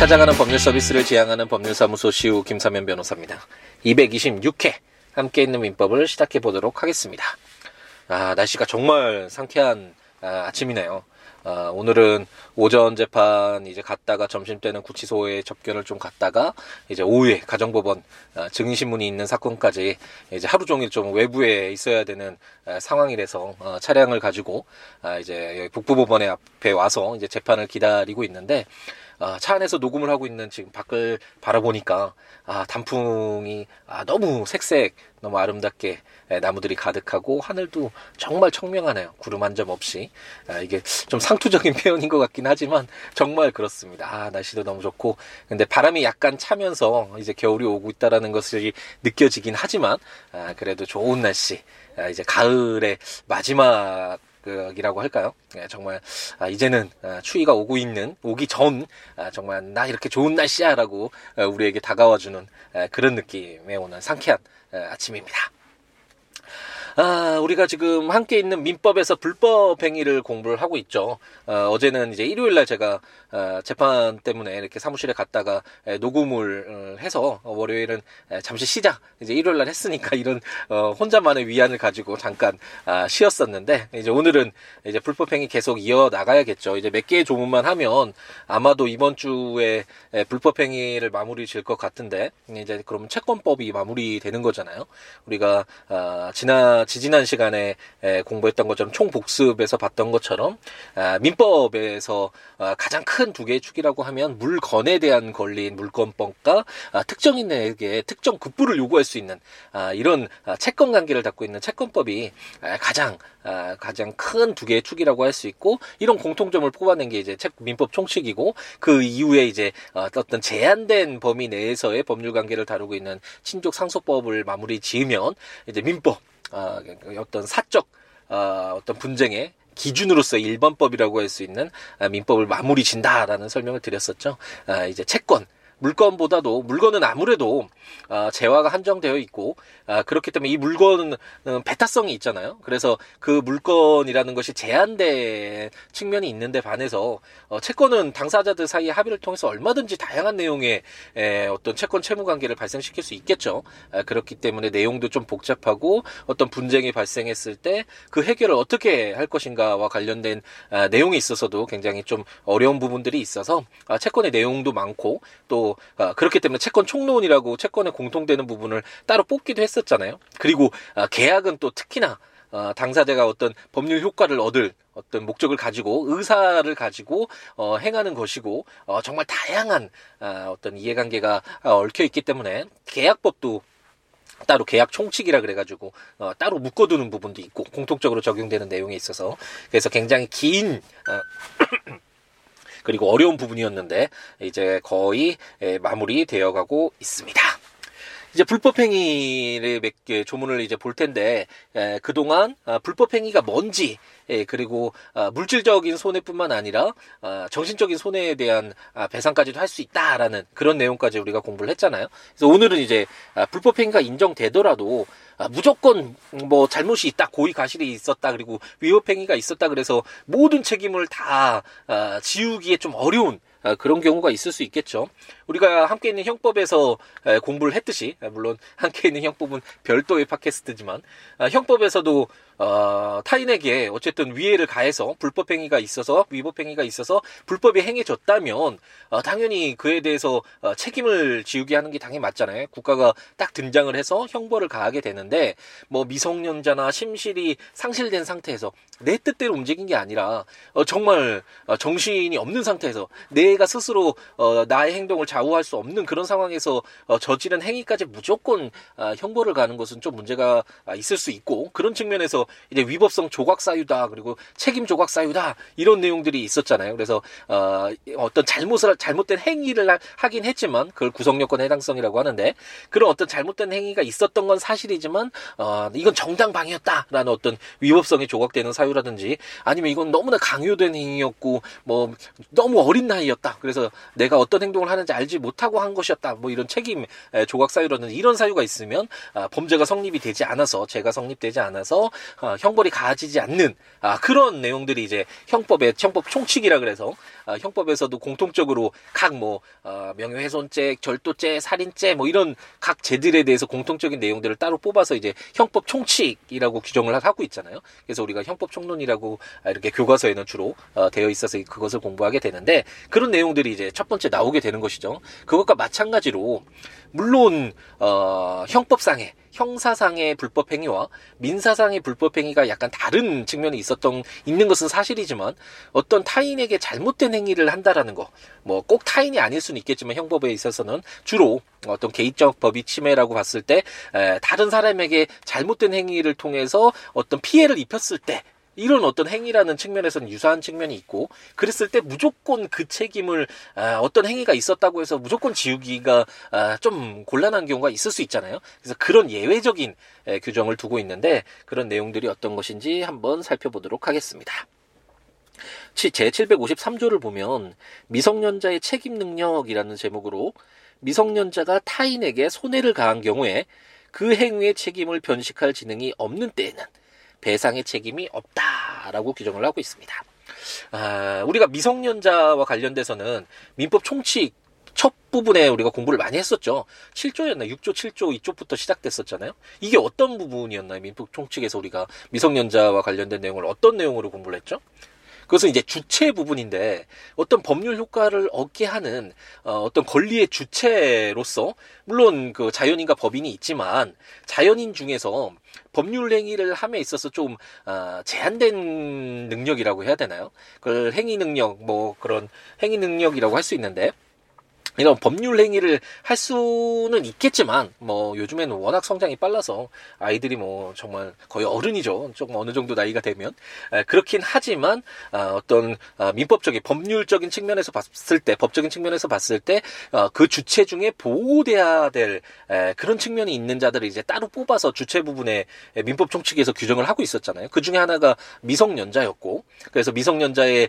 찾아가는 법률 서비스를 지향하는 법률사무소 시우 김사면 변호사입니다. 226회 함께 있는 민법을 시작해 보도록 하겠습니다. 아, 날씨가 정말 상쾌한 아, 아침이네요. 아, 오늘은 오전 재판 이제 갔다가 점심 때는 구치소에 접견을 좀 갔다가 이제 오후에 가정법원 아, 증인신문이 있는 사건까지 이제 하루 종일 좀 외부에 있어야 되는 아, 상황이라서 어, 차량을 가지고 아, 이제 북부법원에 앞에 와서 이제 재판을 기다리고 있는데 아, 차 안에서 녹음을 하고 있는 지금 밖을 바라보니까 아, 단풍이 아, 너무 색색 너무 아름답게 예, 나무들이 가득하고 하늘도 정말 청명하네요. 구름 한 점 없이 아, 이게 좀 상투적인 표현인 것 같긴 하지만 정말 그렇습니다. 아, 날씨도 너무 좋고 근데 바람이 약간 차면서 이제 겨울이 오고 있다라는 것이 느껴지긴 하지만 아, 그래도 좋은 날씨 아, 이제 가을의 마지막 이라고 할까요? 예, 정말 아, 이제는 아, 추위가 오고 있는 오기 전 아, 정말 나 이렇게 좋은 날씨야라고 아, 우리에게 다가와주는 아, 그런 느낌의 오는 상쾌한 아, 아침입니다. 아, 우리가 지금 함께 있는 민법에서 불법 행위를 공부를 하고 있죠. 어, 어제는 이제 일요일 날 제가 어, 재판 때문에 이렇게 사무실에 갔다가 에, 녹음을 어, 해서 어, 월요일은 에, 잠시 쉬자. 이제 일요일 날 했으니까 이런 어, 혼자만의 위안을 가지고 잠깐 아, 쉬었었는데 이제 오늘은 이제 불법 행위 계속 이어 나가야겠죠. 이제 몇 개의 조문만 하면 아마도 이번 주에 에, 불법 행위를 마무리 질 것 같은데 이제 그러면 채권법이 마무리되는 거잖아요. 우리가 아, 지난 지지난 시간에 에, 공부했던 것처럼 총복습에서 봤던 것처럼 아, 민법에서 아, 가장 큰 두 개의 축이라고 하면 물건에 대한 권리인 물건법과 아, 특정인에게 특정 급부를 요구할 수 있는 아, 이런 아, 채권 관계를 갖고 있는 채권법이 아, 가장 아, 가장 큰 두 개의 축이라고 할 수 있고 이런 공통점을 뽑아낸 게 이제 책 민법 총칙이고 그 이후에 이제 어, 어떤 제한된 범위 내에서의 법률 관계를 다루고 있는 친족 상속법을 마무리 지으면 이제 민법 어, 어떤 사적 어, 어떤 분쟁의 기준으로서 일반법이라고 할 수 있는 아, 민법을 마무리 진다라는 설명을 드렸었죠. 아, 이제 채권 물건보다도 물건은 아무래도 아, 재화가 한정되어 있고 아, 그렇기 때문에 이 물건은 배타성이 있잖아요. 그래서 그 물건이라는 것이 제한된 측면이 있는데 반해서 어, 채권은 당사자들 사이의 합의를 통해서 얼마든지 다양한 내용의 에, 어떤 채권 채무 관계를 발생시킬 수 있겠죠. 아, 그렇기 때문에 내용도 좀 복잡하고 어떤 분쟁이 발생했을 때 그 해결을 어떻게 할 것인가와 관련된 아, 내용에 있어서도 굉장히 좀 어려운 부분들이 있어서 아, 채권의 내용도 많고 또 아, 그렇기 때문에 채권 총론이라고 채권에 공통되는 부분을 따로 뽑기도 했었잖아요. 그리고 아, 계약은 또 특히나 어, 당사자가 어떤 법률 효과를 얻을 어떤 목적을 가지고 의사를 가지고 어, 행하는 것이고 어, 정말 다양한 아, 어떤 이해관계가 아, 얽혀 있기 때문에 계약법도 따로 계약 총칙이라 그래가지고 어, 따로 묶어두는 부분도 있고 공통적으로 적용되는 내용에 있어서 그래서 굉장히 긴 어, 그리고 어려운 부분이었는데 이제 거의 에, 마무리 되어 가고 있습니다. 이제 불법행위를 몇 개 조문을 이제 볼 텐데 에, 그동안 아, 불법행위가 뭔지 예, 그리고 아, 물질적인 손해뿐만 아니라 아, 정신적인 손해에 대한 아, 배상까지도 할 수 있다라는 그런 내용까지 우리가 공부를 했잖아요. 그래서 오늘은 이제 아, 불법행위가 인정되더라도 아, 무조건 뭐 잘못이 있다, 고의 가실이 있었다, 그리고 위법행위가 있었다 그래서 모든 책임을 다 아, 지우기에 좀 어려운 아, 그런 경우가 있을 수 있겠죠. 우리가 함께 있는 형법에서 에, 공부를 했듯이 아, 물론 함께 있는 형법은 별도의 팟캐스트지만 아, 형법에서도 어, 타인에게 어쨌든 위해를 가해서 불법 행위가 있어서 위법 행위가 있어서 불법이 행해졌다면 어, 당연히 그에 대해서 어, 책임을 지우게 하는 게 당연히 맞잖아요. 국가가 딱 등장을 해서 형벌을 가하게 되는데 뭐 미성년자나 심실이 상실된 상태에서 내 뜻대로 움직인 게 아니라 어, 정말 어, 정신이 없는 상태에서 내가 스스로 어, 나의 행동을 좌우할 수 없는 그런 상황에서 어, 저지른 행위까지 무조건 어, 형벌을 가는 것은 좀 문제가 아, 있을 수 있고 그런 측면에서 이제 위법성 조각 사유다 그리고 책임 조각 사유다 이런 내용들이 있었잖아요. 그래서 어, 어떤 잘못을 잘못된 행위를 하- 하긴 했지만 그걸 구성요건 해당성이라고 하는데 그런 어떤 잘못된 행위가 있었던 건 사실이지만 어, 이건 정당 방위였다라는 어떤 위법성이 조각되는 사유라든지 아니면 이건 너무나 강요된 행위였고 뭐 너무 어린 나이였다. 그래서 내가 어떤 행동을 하는지 알지 못하고 한 것이었다. 뭐 이런 책임 에, 조각 사유라든지 이런 사유가 있으면 아, 범죄가 성립이 되지 않아서 죄가 성립되지 않아서 어, 형벌이 가해지지 않는 아, 그런 내용들이 이제 형법의 형법 총칙이라 그래서 아, 형법에서도 공통적으로 각 뭐 어, 명예훼손죄, 절도죄, 살인죄 뭐 이런 각 죄들에 대해서 공통적인 내용들을 따로 뽑아서 이제 형법 총칙이라고 규정을 하고 있잖아요. 그래서 우리가 형법 총론이라고 이렇게 교과서에는 주로 어, 되어 있어서 그것을 공부하게 되는데 그런 내용들이 이제 첫 번째 나오게 되는 것이죠. 그것과 마찬가지로 물론 어, 형법상의 형사상의 불법 행위와 민사상의 불법 행위가 약간 다른 측면이 있었던 있는 것은 사실이지만 어떤 타인에게 잘못된 행위를 한다라는 거 뭐 꼭 타인이 아닐 수는 있겠지만 형법에 있어서는 주로 어떤 개인적 법의 침해라고 봤을 때 에, 다른 사람에게 잘못된 행위를 통해서 어떤 피해를 입혔을 때 이런 어떤 행위라는 측면에서는 유사한 측면이 있고 그랬을 때 무조건 그 책임을 아, 어떤 행위가 있었다고 해서 무조건 지우기가 아, 좀 곤란한 경우가 있을 수 있잖아요. 그래서 그런 예외적인 에, 규정을 두고 있는데 그런 내용들이 어떤 것인지 한번 살펴보도록 하겠습니다. 제 753조를 보면 미성년자의 책임 능력이라는 제목으로 미성년자가 타인에게 손해를 가한 경우에 그 행위의 책임을 변식할 지능이 없는 때에는 배상의 책임이 없다라고 규정을 하고 있습니다. 아, 우리가 미성년자와 관련돼서는 민법 총칙 첫 부분에 우리가 공부를 많이 했었죠. 7조였나 6조, 7조 이쪽부터 시작됐었잖아요. 이게 어떤 부분이었나요? 민법 총칙에서 우리가 미성년자와 관련된 내용을 어떤 내용으로 공부를 했죠? 그것은 이제 주체 부분인데 어떤 법률 효과를 얻게 하는 어, 어떤 권리의 주체로서 물론 그 자연인과 법인이 있지만 자연인 중에서 법률 행위를 함에 있어서 좀 어, 제한된 능력이라고 해야 되나요? 그 행위 능력 뭐 그런 행위 능력이라고 할 수 있는데 이런 법률 행위를 할 수는 있겠지만 뭐 요즘에는 워낙 성장이 빨라서 아이들이 뭐 정말 거의 어른이죠. 조금 어느 정도 나이가 되면. 그렇긴 하지만 아, 어떤 아, 민법적인 법률적인 측면에서 봤을 때 법적인 측면에서 봤을 때그 어, 주체 중에 보호돼야 될 그런 측면이 있는 자들을 이제 따로 뽑아서 주체 부분에 민법 총칙에서 규정을 하고 있었잖아요. 그 중에 하나가 미성년자였고 그래서 미성년자의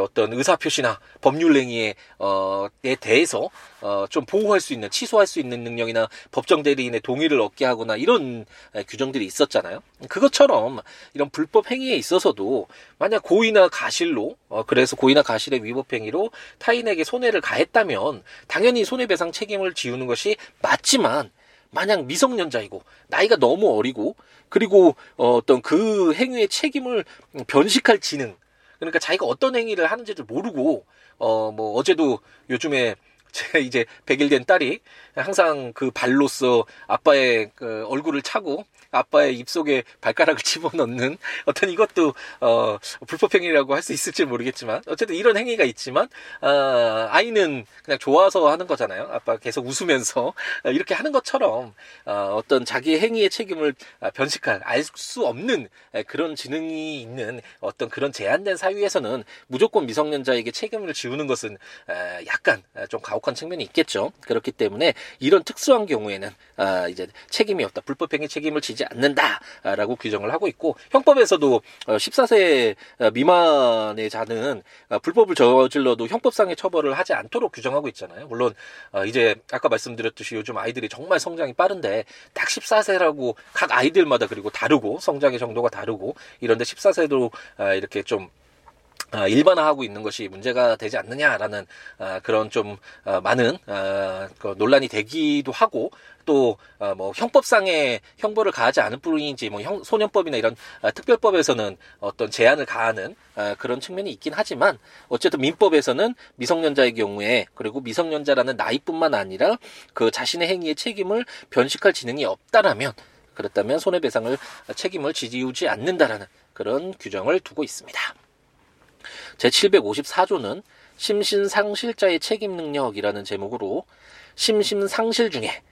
어떤 의사 표시나 법률 행위에 어, 대해서 어, 좀 보호할 수 있는 취소할 수 있는 능력이나 법정 대리인의 동의를 얻게 하거나 이런 규정들이 있었잖아요. 그것처럼 이런 불법 행위에 있어서도 만약 고의나 가실로 어, 그래서 고의나 가실의 위법 행위로 타인에게 손해를 가했다면 당연히 손해배상 책임을 지우는 것이 맞지만 만약 미성년자이고 나이가 너무 어리고 그리고 어, 어떤 그 행위의 책임을 변식할 지능 그러니까 자기가 어떤 행위를 하는지를 모르고 어 뭐 어제도 요즘에 제가 이제 100일 된 딸이 항상 그 발로서 아빠의 그 얼굴을 차고 아빠의 입속에 발가락을 집어넣는 어떤 이것도 어 불법 행위라고 할 수 있을지 모르겠지만 어쨌든 이런 행위가 있지만 어 아이는 그냥 좋아서 하는 거잖아요. 아빠 계속 웃으면서 이렇게 하는 것처럼 어 어떤 자기의 행위의 책임을 변식할 알 수 없는 그런 지능이 있는 어떤 그런 제한된 사유에서는 무조건 미성년자에게 책임을 지우는 것은 약간 좀 가혹한 측면이 있겠죠. 그렇기 때문에 이런 특수한 경우에는 아 이제 책임이 없다. 불법행위 책임을 지지 않는다라고 규정을 하고 있고 형법에서도 14세 어, 어, 미만의 자는 어, 불법을 저질러도 형법상의 처벌을 하지 않도록 규정하고 있잖아요. 물론 이제 아까 말씀드렸듯이 요즘 아이들이 정말 성장이 빠른데 딱 14세라고 각 아이들마다 그리고 다르고 성장의 정도가 다르고 이런데 14세도 이렇게 좀 아, 일반화하고 있는 것이 문제가 되지 않느냐라는 아, 그런 좀 아, 많은 그 논란이 되기도 하고 또 뭐 형법상의 형벌을 가하지 않을 뿐이지 뭐 소년법이나 이런 특별법에서는 어떤 제한을 가하는 그런 측면이 있긴 하지만 어쨌든 민법에서는 미성년자의 경우에 그리고 미성년자라는 나이뿐만 아니라 그 자신의 행위의 책임을 변식할 지능이 없다라면 그렇다면 손해배상을 책임을 지지우지 않는다라는 그런 규정을 두고 있습니다. 제754조는 심신상실자의 책임 능력이라는 제목으로 심신상실 중에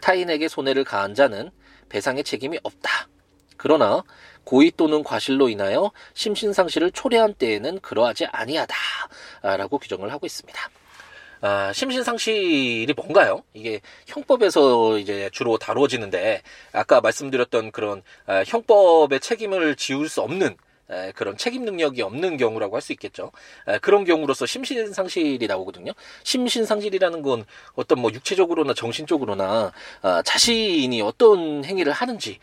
타인에게 손해를 가한 자는 배상의 책임이 없다. 그러나 고의 또는 과실로 인하여 심신상실을 초래한 때에는 그러하지 아니하다라고 규정을 하고 있습니다. 아, 심신상실이 뭔가요? 이게 형법에서 이제 주로 다루어지는데 아까 말씀드렸던 그런 아, 형법의 책임을 지울 수 없는 그런 책임 능력이 없는 경우라고 할 수 있겠죠. 그런 경우로서 심신 상실이 나오거든요. 심신 상실이라는 건 어떤 뭐 육체적으로나 정신적으로나 아, 자신이 어떤 행위를 하는지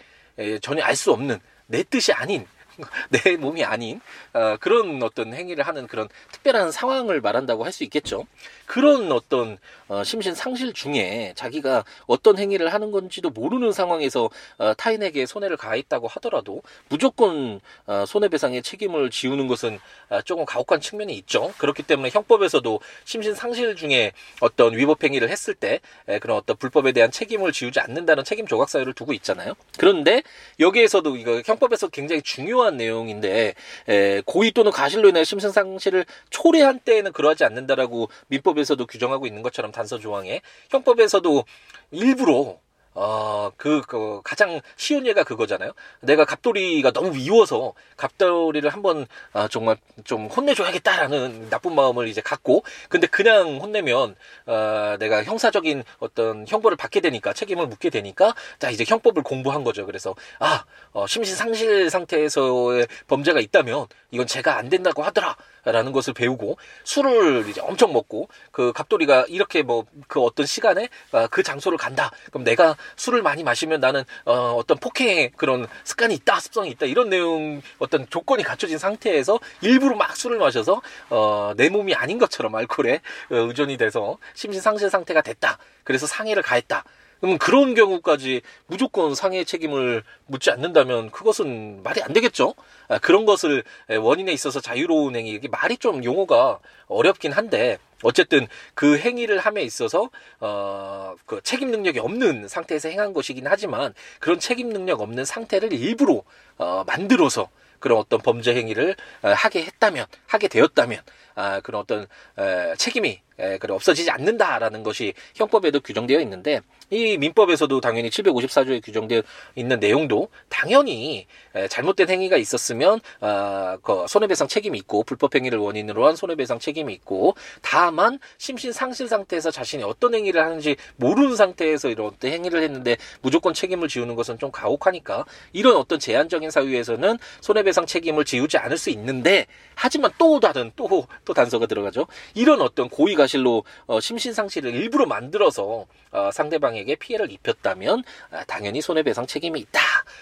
전혀 알 수 없는 내 뜻이 아닌 내 몸이 아닌 어, 그런 어떤 행위를 하는 그런 특별한 상황을 말한다고 할 수 있겠죠. 그런 어떤 어, 심신 상실 중에 자기가 어떤 행위를 하는 건지도 모르는 상황에서 어, 타인에게 손해를 가했다고 하더라도 무조건 어, 손해배상의 책임을 지우는 것은 어, 조금 가혹한 측면이 있죠. 그렇기 때문에 형법에서도 심신 상실 중에 어떤 위법 행위를 했을 때 에, 그런 어떤 불법에 대한 책임을 지우지 않는다는 책임 조각 사유를 두고 있잖아요. 그런데 여기에서도 이거 형법에서 굉장히 중요한 내용인데 에, 고의 또는 가실로 인해 심신 상실을 초래한 때에는 그러하지 않는다라고 민법에서도 규정하고 있는 것처럼 단서 조항에 형법에서도 일부러 어, 그, 그, 가장 쉬운 예가 그거잖아요. 내가 갑돌이가 너무 미워서 갑돌이를 한번, 아, 정말 좀 혼내줘야겠다라는 나쁜 마음을 이제 갖고, 근데 그냥 혼내면, 어, 내가 형사적인 어떤 형벌을 받게 되니까, 책임을 묻게 되니까, 자, 이제 형법을 공부한 거죠. 그래서, 아, 어, 심신상실 상태에서의 범죄가 있다면, 이건 제가 안 된다고 하더라. 라는 것을 배우고 술을 이제 엄청 먹고 그 갑돌이가 이렇게 뭐 그 어떤 시간에 어, 그 장소를 간다. 그럼 내가 술을 많이 마시면 나는 어 어떤 폭행의 그런 습관이 있다, 습성이 있다 이런 내용 어떤 조건이 갖춰진 상태에서 일부러 막 술을 마셔서 어내 몸이 아닌 것처럼 알코올에 어, 의존이 돼서 심신 상실 상태가 됐다. 그래서 상해를 가했다. 그러면 그런 경우까지 무조건 상해 책임을 묻지 않는다면 그것은 말이 안 되겠죠. 아, 그런 것을 원인에 있어서 자유로운 행위 이게 말이 좀 용어가 어렵긴 한데 어쨌든 그 행위를 함에 있어서 어 그 책임 능력이 없는 상태에서 행한 것이긴 하지만 그런 책임 능력 없는 상태를 일부러 어 만들어서 그런 어떤 범죄 행위를 어, 하게 했다면 하게 되었다면 아, 그런 어떤 에, 책임이 에, 그래 없어지지 않는다라는 것이 형법에도 규정되어 있는데 이 민법에서도 당연히 754조에 규정되어 있는 내용도 당연히 에, 잘못된 행위가 있었으면 아, 그 손해배상 책임이 있고 불법 행위를 원인으로 한 손해배상 책임이 있고 다만 심신 상실 상태에서 자신이 어떤 행위를 하는지 모르는 상태에서 이런 어떤 행위를 했는데 무조건 책임을 지우는 것은 좀 가혹하니까 이런 어떤 제한적인 사유에서는 손해배상 책임을 지우지 않을 수 있는데 하지만 또 다른 또또 단서가 들어가죠. 이런 어떤 고의가실로 어, 심신상실을 일부러 만들어서 어, 상대방에게 피해를 입혔다면 아, 당연히 손해배상 책임이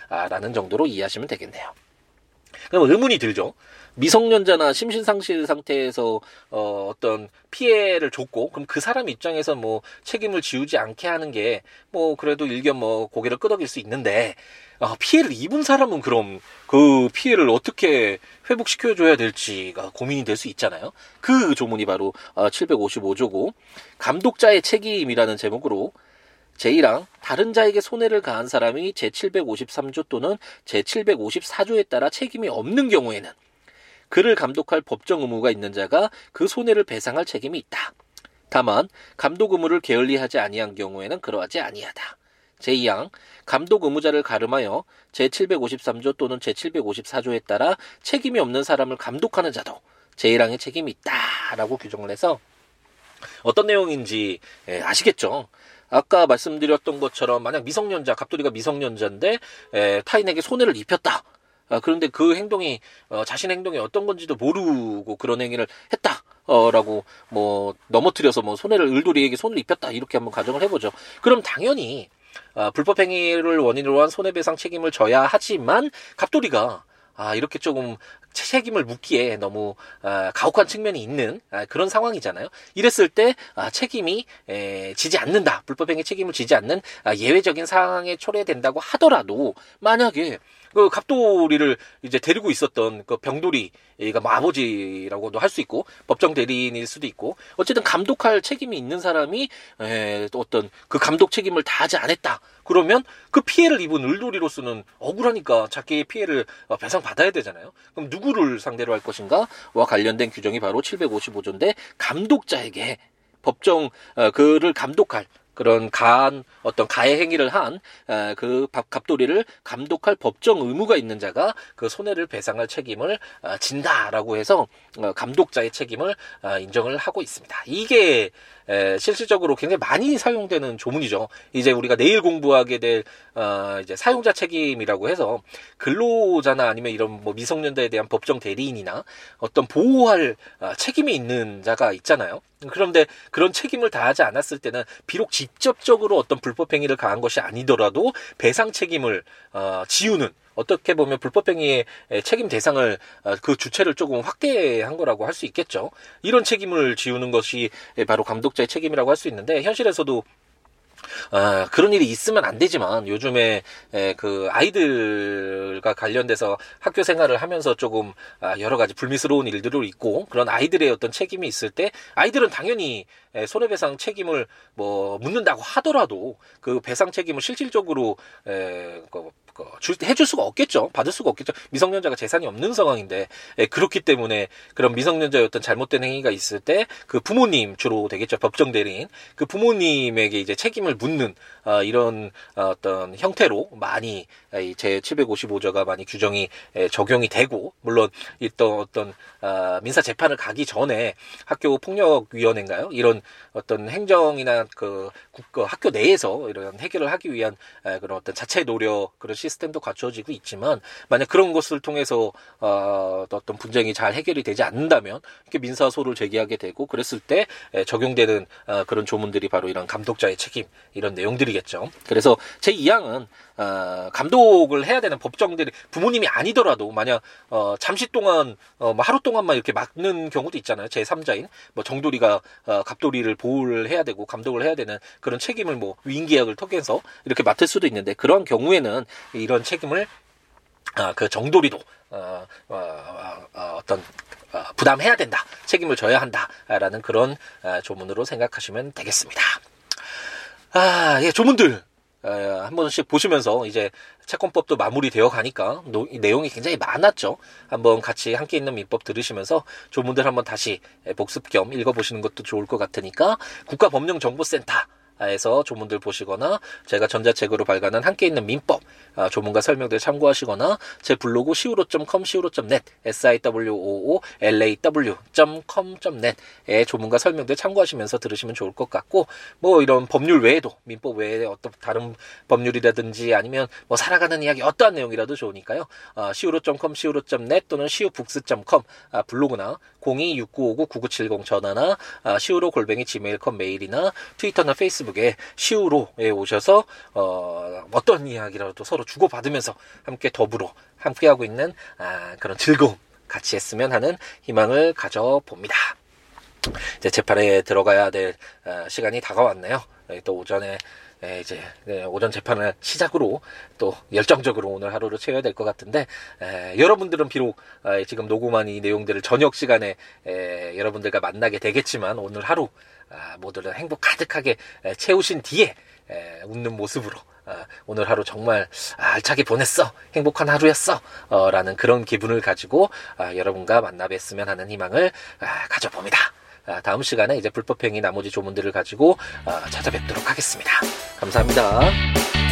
있다라는 정도로 이해하시면 되겠네요. 그럼 의문이 들죠. 미성년자나 심신상실 상태에서 어, 어떤 피해를 줬고 그럼 그 사람 입장에서 뭐 책임을 지우지 않게 하는 게 뭐 그래도 일견 뭐 고개를 끄덕일 수 있는데 아, 피해를 입은 사람은 그럼 그 피해를 어떻게 회복시켜줘야 될지가 고민이 될 수 있잖아요. 그 조문이 바로 755조고 감독자의 책임이라는 제목으로 제1항 다른 자에게 손해를 가한 사람이 제753조 또는 제754조에 따라 책임이 없는 경우에는 그를 감독할 법정 의무가 있는 자가 그 손해를 배상할 책임이 있다. 다만 감독 의무를 게을리하지 아니한 경우에는 그러하지 아니하다. 제2항 감독 의무자를 가름하여 제753조 또는 제754조에 따라 책임이 없는 사람을 감독하는 자도 제1항의 책임이 있다라고 규정을 해서 어떤 내용인지 예, 아시겠죠? 아까 말씀드렸던 것처럼 만약 미성년자 갑돌이가 미성년자인데 에, 타인에게 손해를 입혔다. 아, 그런데 그 행동이 어, 자신 행동이 어떤 건지도 모르고 그런 행위를 했다. 어, 라고, 뭐, 넘어뜨려서 뭐, 손해를, 을돌이에게 손을 입혔다. 이렇게 한번 가정을 해보죠. 그럼 당연히, 아, 불법 행위를 원인으로 한 손해배상 책임을 져야 하지만, 갑돌이가, 아, 이렇게 조금 책임을 묻기에 너무 아, 가혹한 측면이 있는 아, 그런 상황이잖아요. 이랬을 때 아, 책임이 에, 지지 않는다. 불법행위 책임을 지지 않는 아, 예외적인 상황에 초래된다고 하더라도 만약에 그 갑돌이를 이제 데리고 있었던 그 병돌이가 뭐 아버지라고도 할 수 있고 법정 대리인일 수도 있고 어쨌든 감독할 책임이 있는 사람이 에, 또 어떤 그 감독 책임을 다하지 않았다. 그러면 그 피해를 입은 을돌이로서는 억울하니까 자기의 피해를 어, 배상 받아야 되잖아요. 그럼 누구를 상대로 할 것인가와 관련된 규정이 바로 755조인데 감독자에게 법정 어, 그를 감독할 그런 가한 어떤 가해 행위를 한 그 갑돌이를 감독할 법정 의무가 있는 자가 그 손해를 배상할 책임을 어, 진다라고 해서 어, 감독자의 책임을 어, 인정을 하고 있습니다. 이게 실질적으로 굉장히 많이 사용되는 조문이죠. 이제 우리가 내일 공부하게 될 이제 사용자 책임이라고 해서 근로자나 아니면 이런 뭐 미성년자에 대한 법정 대리인이나 어떤 보호할 책임이 있는 자가 있잖아요. 그런데 그런 책임을 다하지 않았을 때는 비록 직접적으로 어떤 불법 행위를 가한 것이 아니더라도 배상 책임을 어, 지우는 어떻게 보면 불법행위의 책임 대상을 어, 그 주체를 조금 확대한 거라고 할 수 있겠죠. 이런 책임을 지우는 것이 바로 감독자의 책임이라고 할 수 있는데 현실에서도 아, 그런 일이 있으면 안 되지만 요즘에 에, 그 아이들과 관련돼서 학교 생활을 하면서 조금 아, 여러 가지 불미스러운 일들이 있고 그런 아이들의 어떤 책임이 있을 때 아이들은 당연히 에, 손해배상 책임을 뭐 묻는다고 하더라도 그 배상 책임을 실질적으로 에, 그, 그, 줄, 해줄 수가 없겠죠. 받을 수가 없겠죠. 미성년자가 재산이 없는 상황인데 예, 그렇기 때문에 그런 미성년자의 어떤 잘못된 행위가 있을 때 그 부모님 주로 되겠죠. 법정 대리인 그 부모님에게 이제 책임을 묻는 어, 이런 어, 어떤 형태로 많이 제 755조가 많이 규정이 에, 적용이 되고 물론 있던 어떤 어, 민사 재판을 가기 전에 학교 폭력 위원회인가요? 이런 어떤 행정이나 그 국가 학교 내에서 이런 해결을 하기 위한 에, 그런 어떤 자체 노력 그런 시스템도 갖춰지고 있지만 만약 그런 것을 통해서 어, 어떤 분쟁이 잘 해결이 되지 않는다면 이렇게 민사소를 제기하게 되고 그랬을 때 적용되는 어, 그런 조문들이 바로 이런 감독자의 책임 이런 내용들이겠죠. 그래서 제 2항은 어, 감독을 해야 되는 법정들이 부모님이 아니더라도 만약 어, 잠시 동안 어, 뭐 하루 동안만 이렇게 막는 경우도 있잖아요. 제 3자인 뭐 정돌이가 어, 갑돌이를 보호를 해야 되고 감독을 해야 되는 그런 책임을 뭐 위임계약을 통해서 이렇게 맡을 수도 있는데 그런 경우에는 이런 책임을 아, 그 정도리도 어, 어, 어, 어떤 어, 부담해야 된다, 책임을 져야 한다라는 그런 어, 조문으로 생각하시면 되겠습니다. 아, 예, 조문들 어, 한 번씩 보시면서 이제 채권법도 마무리되어 가니까 노, 내용이 굉장히 많았죠. 한번 같이 함께 있는 민법 들으시면서 조문들 한번 다시 복습 겸 읽어보시는 것도 좋을 것 같으니까 국가법령정보센터 에서 조문들 보시거나 제가 전자책으로 발간한 함께 있는 민법 아, 조문과 설명들 참고하시거나 제 블로그 siwo.com siwo.net siwoolaw.com.net에 조문과 설명들 참고하시면서 들으시면 좋을 것 같고 뭐 이런 법률 외에도 민법 외에 어떤 다른 법률이라든지 아니면 뭐 살아가는 이야기 어떠한 내용이라도 좋으니까요. 아, siwo.com siwo.net 또는 siwobooks.com 아, 블로그나 026959-9970 전화나 아, siwo 골뱅이 gmail.com 메일이나 트위터나 페이스북 페이스북에 시우로에 오셔서 어, 어떤 이야기라도 서로 주고받으면서 함께 더불어 함께하고 있는 아, 그런 즐거움 같이 했으면 하는 희망을 가져봅니다. 이제 재판에 들어가야 될 어, 시간이 다가왔네요. 네, 또 오전에 네, 이제 네, 오전 재판을 시작으로 또 열정적으로 오늘 하루를 채워야 될 것 같은데 에, 여러분들은 비록 에, 지금 녹음한 이 내용들을 저녁 시간에 에, 여러분들과 만나게 되겠지만 오늘 하루 아, 모두를 행복 가득하게 채우신 뒤에 웃는 모습으로 아, 오늘 하루 정말 알차게 보냈어 행복한 하루였어 어, 라는 그런 기분을 가지고 아, 여러분과 만나 뵀으면 하는 희망을 가져봅니다. 다음 시간에 이제 불법행위 나머지 조문들을 가지고 찾아뵙도록 하겠습니다. 감사합니다.